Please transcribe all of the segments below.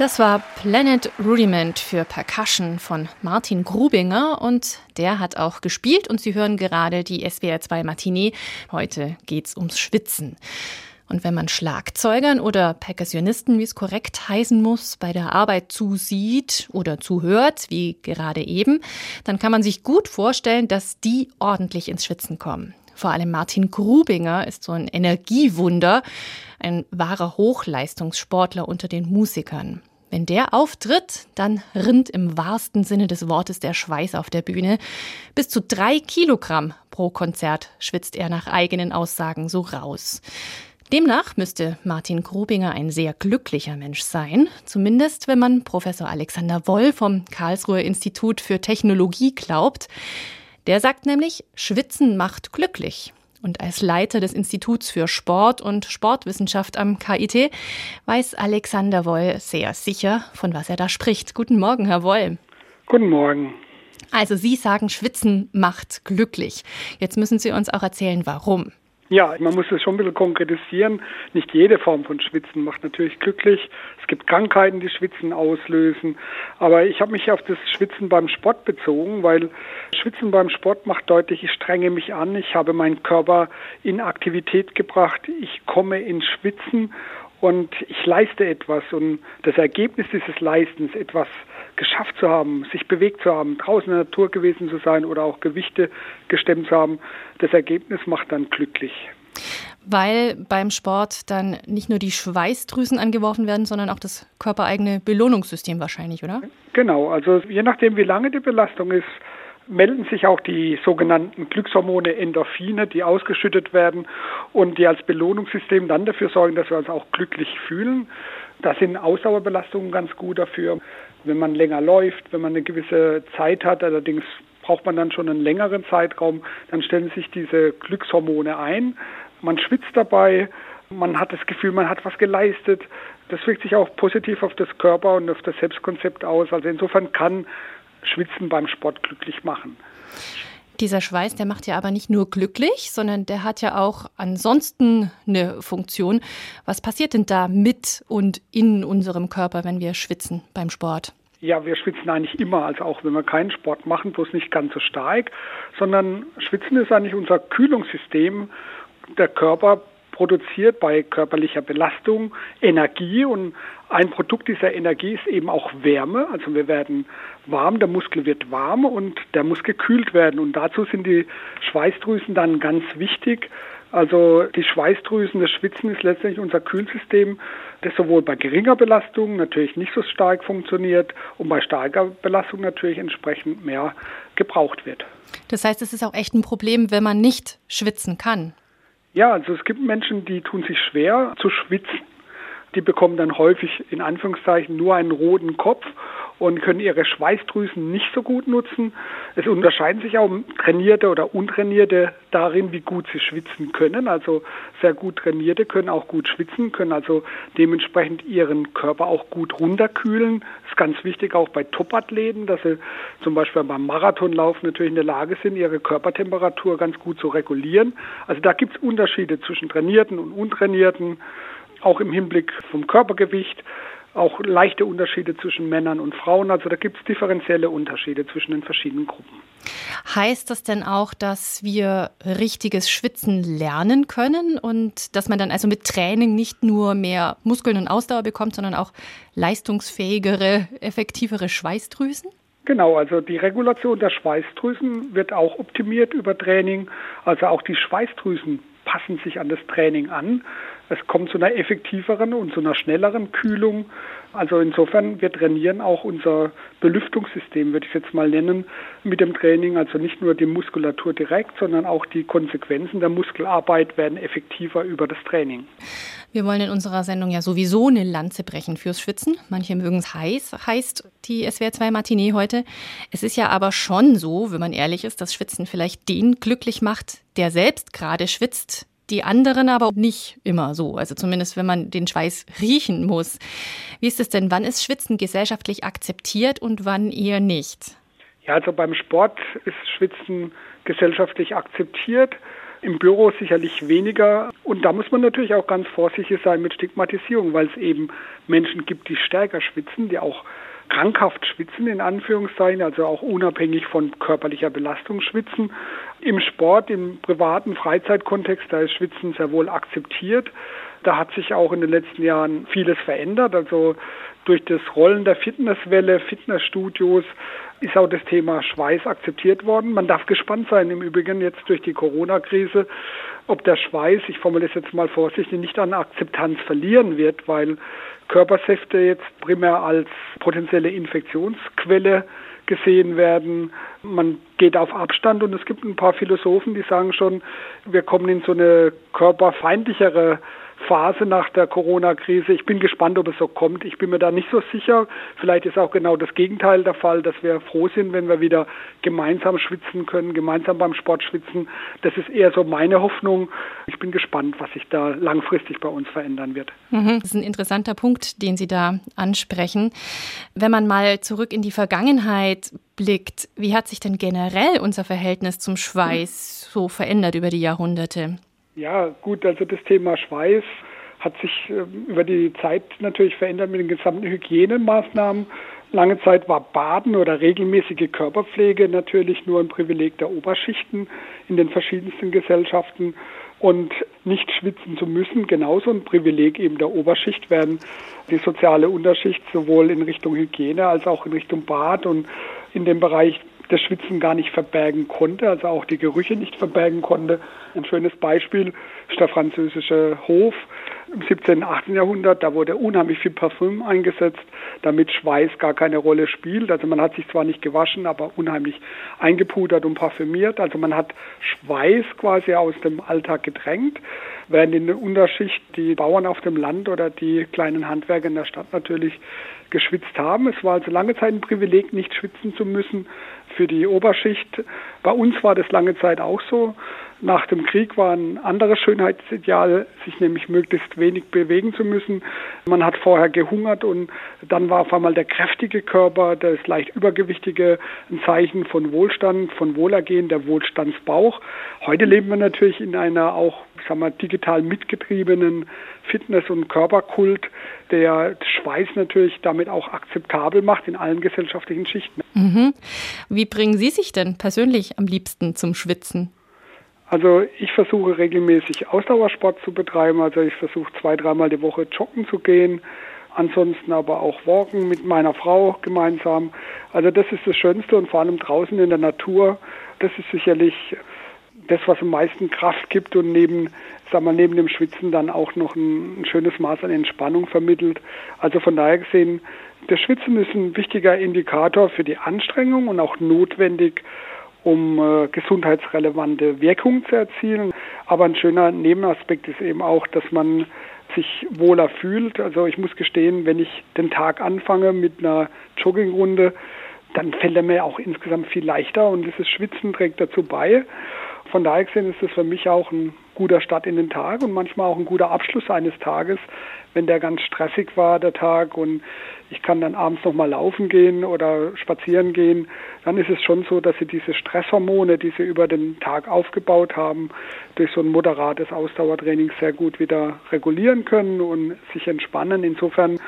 Das war Planet Rudiment für Percussion von Martin Grubinger und der hat auch gespielt und Sie hören gerade die SWR 2 Matinee. Heute geht's ums Schwitzen. Und wenn man Schlagzeugern oder Perkussionisten, wie es korrekt heißen muss, bei der Arbeit zusieht oder zuhört, wie gerade eben, dann kann man sich gut vorstellen, dass die ordentlich ins Schwitzen kommen. Vor allem Martin Grubinger ist so ein Energiewunder, ein wahrer Hochleistungssportler unter den Musikern. Wenn der auftritt, dann rinnt im wahrsten Sinne des Wortes der Schweiß auf der Bühne. Bis zu drei Kilogramm pro Konzert schwitzt er nach eigenen Aussagen so raus. Demnach müsste Martin Grubinger ein sehr glücklicher Mensch sein, zumindest wenn man Professor Alexander Woll vom Karlsruher Institut für Technologie glaubt. Der sagt nämlich, Schwitzen macht glücklich. Und als Leiter des Instituts für Sport und Sportwissenschaft am KIT weiß Alexander Woll sehr sicher, von was er da spricht. Guten Morgen, Herr Woll. Guten Morgen. Also Sie sagen, Schwitzen macht glücklich. Jetzt müssen Sie uns auch erzählen, warum. Ja, man muss es schon ein bisschen konkretisieren. Nicht jede Form von Schwitzen macht natürlich glücklich. Es gibt Krankheiten, die Schwitzen auslösen. Aber ich habe mich auf das Schwitzen beim Sport bezogen, weil Schwitzen beim Sport macht deutlich, ich strenge mich an, ich habe meinen Körper in Aktivität gebracht, ich komme ins Schwitzen und ich leiste etwas und das Ergebnis dieses Leistens, etwas geschafft zu haben, sich bewegt zu haben, draußen in der Natur gewesen zu sein oder auch Gewichte gestemmt zu haben, das Ergebnis macht dann glücklich. Weil beim Sport dann nicht nur die Schweißdrüsen angeworfen werden, sondern auch das körpereigene Belohnungssystem wahrscheinlich, oder? Genau, also je nachdem, wie lange die Belastung ist, melden sich auch die sogenannten Glückshormone Endorphine, die ausgeschüttet werden und die als Belohnungssystem dann dafür sorgen, dass wir uns auch glücklich fühlen. Da sind Ausdauerbelastungen ganz gut dafür. Wenn man länger läuft, wenn man eine gewisse Zeit hat, allerdings braucht man dann schon einen längeren Zeitraum, dann stellen sich diese Glückshormone ein. Man schwitzt dabei, man hat das Gefühl, man hat was geleistet. Das wirkt sich auch positiv auf das Körper und auf das Selbstkonzept aus. Also insofern kann Schwitzen beim Sport glücklich machen. Dieser Schweiß, der macht ja aber nicht nur glücklich, sondern der hat ja auch ansonsten eine Funktion. Was passiert denn da mit und in unserem Körper, wenn wir schwitzen beim Sport? Ja, wir schwitzen eigentlich immer, also auch wenn wir keinen Sport machen, bloß nicht ganz so stark, sondern Schwitzen ist eigentlich unser Kühlungssystem. Der Körper produziert bei körperlicher Belastung Energie und ein Produkt dieser Energie ist eben auch Wärme. Also wir werden warm, der Muskel wird warm und der muss gekühlt werden. Und dazu sind die Schweißdrüsen dann ganz wichtig. Also die Schweißdrüsen, das Schwitzen ist letztendlich unser Kühlsystem, das sowohl bei geringer Belastung natürlich nicht so stark funktioniert und bei starker Belastung natürlich entsprechend mehr gebraucht wird. Das heißt, es ist auch echt ein Problem, wenn man nicht schwitzen kann. Ja, also es gibt Menschen, die tun sich schwer zu schwitzen. Die bekommen dann häufig in Anführungszeichen nur einen roten Kopf und können ihre Schweißdrüsen nicht so gut nutzen. Es unterscheiden sich auch Trainierte oder Untrainierte darin, wie gut sie schwitzen können. Also sehr gut Trainierte können auch gut schwitzen, können also dementsprechend ihren Körper auch gut runterkühlen. Das ist ganz wichtig auch bei Topathleten, dass sie zum Beispiel beim Marathonlauf natürlich in der Lage sind, ihre Körpertemperatur ganz gut zu regulieren. Also da gibt es Unterschiede zwischen Trainierten und Untrainierten, auch im Hinblick vom Körpergewicht auch leichte Unterschiede zwischen Männern und Frauen. Also da gibt es differenzielle Unterschiede zwischen den verschiedenen Gruppen. Heißt das denn auch, dass wir richtiges Schwitzen lernen können und dass man dann also mit Training nicht nur mehr Muskeln und Ausdauer bekommt, sondern auch leistungsfähigere, effektivere Schweißdrüsen? Genau, also die Regulation der Schweißdrüsen wird auch optimiert über Training. Also auch die Schweißdrüsen passen sich an das Training an. Es kommt zu einer effektiveren und zu einer schnelleren Kühlung. Also insofern, wir trainieren auch unser Belüftungssystem, würde ich jetzt mal nennen, mit dem Training. Also nicht nur die Muskulatur direkt, sondern auch die Konsequenzen der Muskelarbeit werden effektiver über das Training. Wir wollen in unserer Sendung ja sowieso eine Lanze brechen fürs Schwitzen. Manche mögen es heiß, heißt die SWR 2 Matinee heute. Es ist ja aber schon so, wenn man ehrlich ist, dass Schwitzen vielleicht den glücklich macht, der selbst gerade schwitzt die anderen aber nicht immer so. Also zumindest, wenn man den Schweiß riechen muss. Wie ist es denn? Wann ist Schwitzen gesellschaftlich akzeptiert und wann eher nicht? Ja, also beim Sport ist Schwitzen gesellschaftlich akzeptiert. Im Büro sicherlich weniger. Und da muss man natürlich auch ganz vorsichtig sein mit Stigmatisierung, weil es eben Menschen gibt, die stärker schwitzen, die auch krankhaft schwitzen, in Anführungszeichen, also auch unabhängig von körperlicher Belastung schwitzen. Im Sport, im privaten Freizeitkontext, da ist Schwitzen sehr wohl akzeptiert. Da hat sich auch in den letzten Jahren vieles verändert. Also durch das Rollen der Fitnesswelle, Fitnessstudios ist auch das Thema Schweiß akzeptiert worden. Man darf gespannt sein, im Übrigen jetzt durch die Corona-Krise, ob der Schweiß, ich formuliere es jetzt mal vorsichtig, nicht an Akzeptanz verlieren wird, weil Körpersäfte jetzt primär als potenzielle Infektionsquelle gesehen werden. Man geht auf Abstand und es gibt ein paar Philosophen, die sagen schon, wir kommen in so eine körperfeindlichere Phase nach der Corona-Krise. Ich bin gespannt, ob es so kommt. Ich bin mir da nicht so sicher. Vielleicht ist auch genau das Gegenteil der Fall, dass wir froh sind, wenn wir wieder gemeinsam schwitzen können, gemeinsam beim Sport schwitzen. Das ist eher so meine Hoffnung. Ich bin gespannt, was sich da langfristig bei uns verändern wird. Mhm. Das ist ein interessanter Punkt, den Sie da ansprechen. Wenn man mal zurück in die Vergangenheit blickt, wie hat sich denn generell unser Verhältnis zum Schweiß so verändert über die Jahrhunderte? Ja, gut, also das Thema Schweiß hat sich äh, über die Zeit natürlich verändert mit den gesamten Hygienemaßnahmen. Lange Zeit war Baden oder regelmäßige Körperpflege natürlich nur ein Privileg der Oberschichten in den verschiedensten Gesellschaften und nicht schwitzen zu müssen, genauso ein Privileg eben der Oberschicht werden die soziale Unterschicht sowohl in Richtung Hygiene als auch in Richtung Bad und in dem Bereich das Schwitzen gar nicht verbergen konnte, also auch die Gerüche nicht verbergen konnte. Ein schönes Beispiel ist der französische Hof im 17. und 18. Jahrhundert. Da wurde unheimlich viel Parfüm eingesetzt, damit Schweiß gar keine Rolle spielt. Also man hat sich zwar nicht gewaschen, aber unheimlich eingepudert und parfümiert. Also man hat Schweiß quasi aus dem Alltag gedrängt, während in der Unterschicht die Bauern auf dem Land oder die kleinen Handwerker in der Stadt natürlich geschwitzt haben. Es war also lange Zeit ein Privileg, nicht schwitzen zu müssen für die Oberschicht. Bei uns war das lange Zeit auch so. Nach dem Krieg war ein anderes Schönheitsideal, sich nämlich möglichst wenig bewegen zu müssen. Man hat vorher gehungert und dann war auf einmal der kräftige Körper, das leicht übergewichtige ein Zeichen von Wohlstand, von Wohlergehen, der Wohlstandsbauch. Heute leben wir natürlich in einer auch, ich sag mal, digital mitgetriebenen Fitness- und Körperkult, der Schweiß natürlich damit auch akzeptabel macht in allen gesellschaftlichen Schichten. Mhm. Wie bringen Sie sich denn persönlich am liebsten zum Schwitzen? Also ich versuche regelmäßig Ausdauersport zu betreiben. Also ich versuche zwei, dreimal die Woche joggen zu gehen. Ansonsten aber auch walken mit meiner Frau gemeinsam. Also das ist das Schönste und vor allem draußen in der Natur. Das ist sicherlich das, was am meisten Kraft gibt und neben, sag mal, neben dem Schwitzen dann auch noch ein, ein schönes Maß an Entspannung vermittelt. Also von daher gesehen, das Schwitzen ist ein wichtiger Indikator für die Anstrengung und auch notwendig, um äh, gesundheitsrelevante Wirkungen zu erzielen. Aber ein schöner Nebenaspekt ist eben auch, dass man sich wohler fühlt. Also ich muss gestehen, wenn ich den Tag anfange mit einer Joggingrunde, dann fällt er mir auch insgesamt viel leichter und dieses Schwitzen trägt dazu bei. Von daher gesehen ist es für mich auch ein guter Start in den Tag und manchmal auch ein guter Abschluss eines Tages, wenn der ganz stressig war, der Tag, und ich kann dann abends nochmal laufen gehen oder spazieren gehen, dann ist es schon so, dass sie diese Stresshormone, die sie über den Tag aufgebaut haben, durch so ein moderates Ausdauertraining sehr gut wieder regulieren können und sich entspannen. Insofern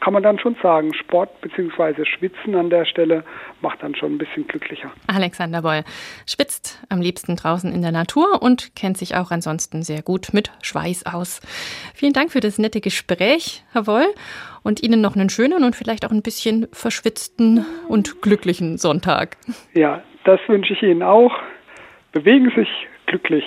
kann man dann schon sagen, Sport bzw. Schwitzen an der Stelle macht dann schon ein bisschen glücklicher. Alexander Boll schwitzt am liebsten draußen in der Natur und kennt sich auch ansonsten sehr gut mit Schweiß aus. Vielen Dank für das nette Gespräch, Herr Woll, und Ihnen noch einen schönen und vielleicht auch ein bisschen verschwitzten und glücklichen Sonntag. Ja, das wünsche ich Ihnen auch. Bewegen Sie sich glücklich.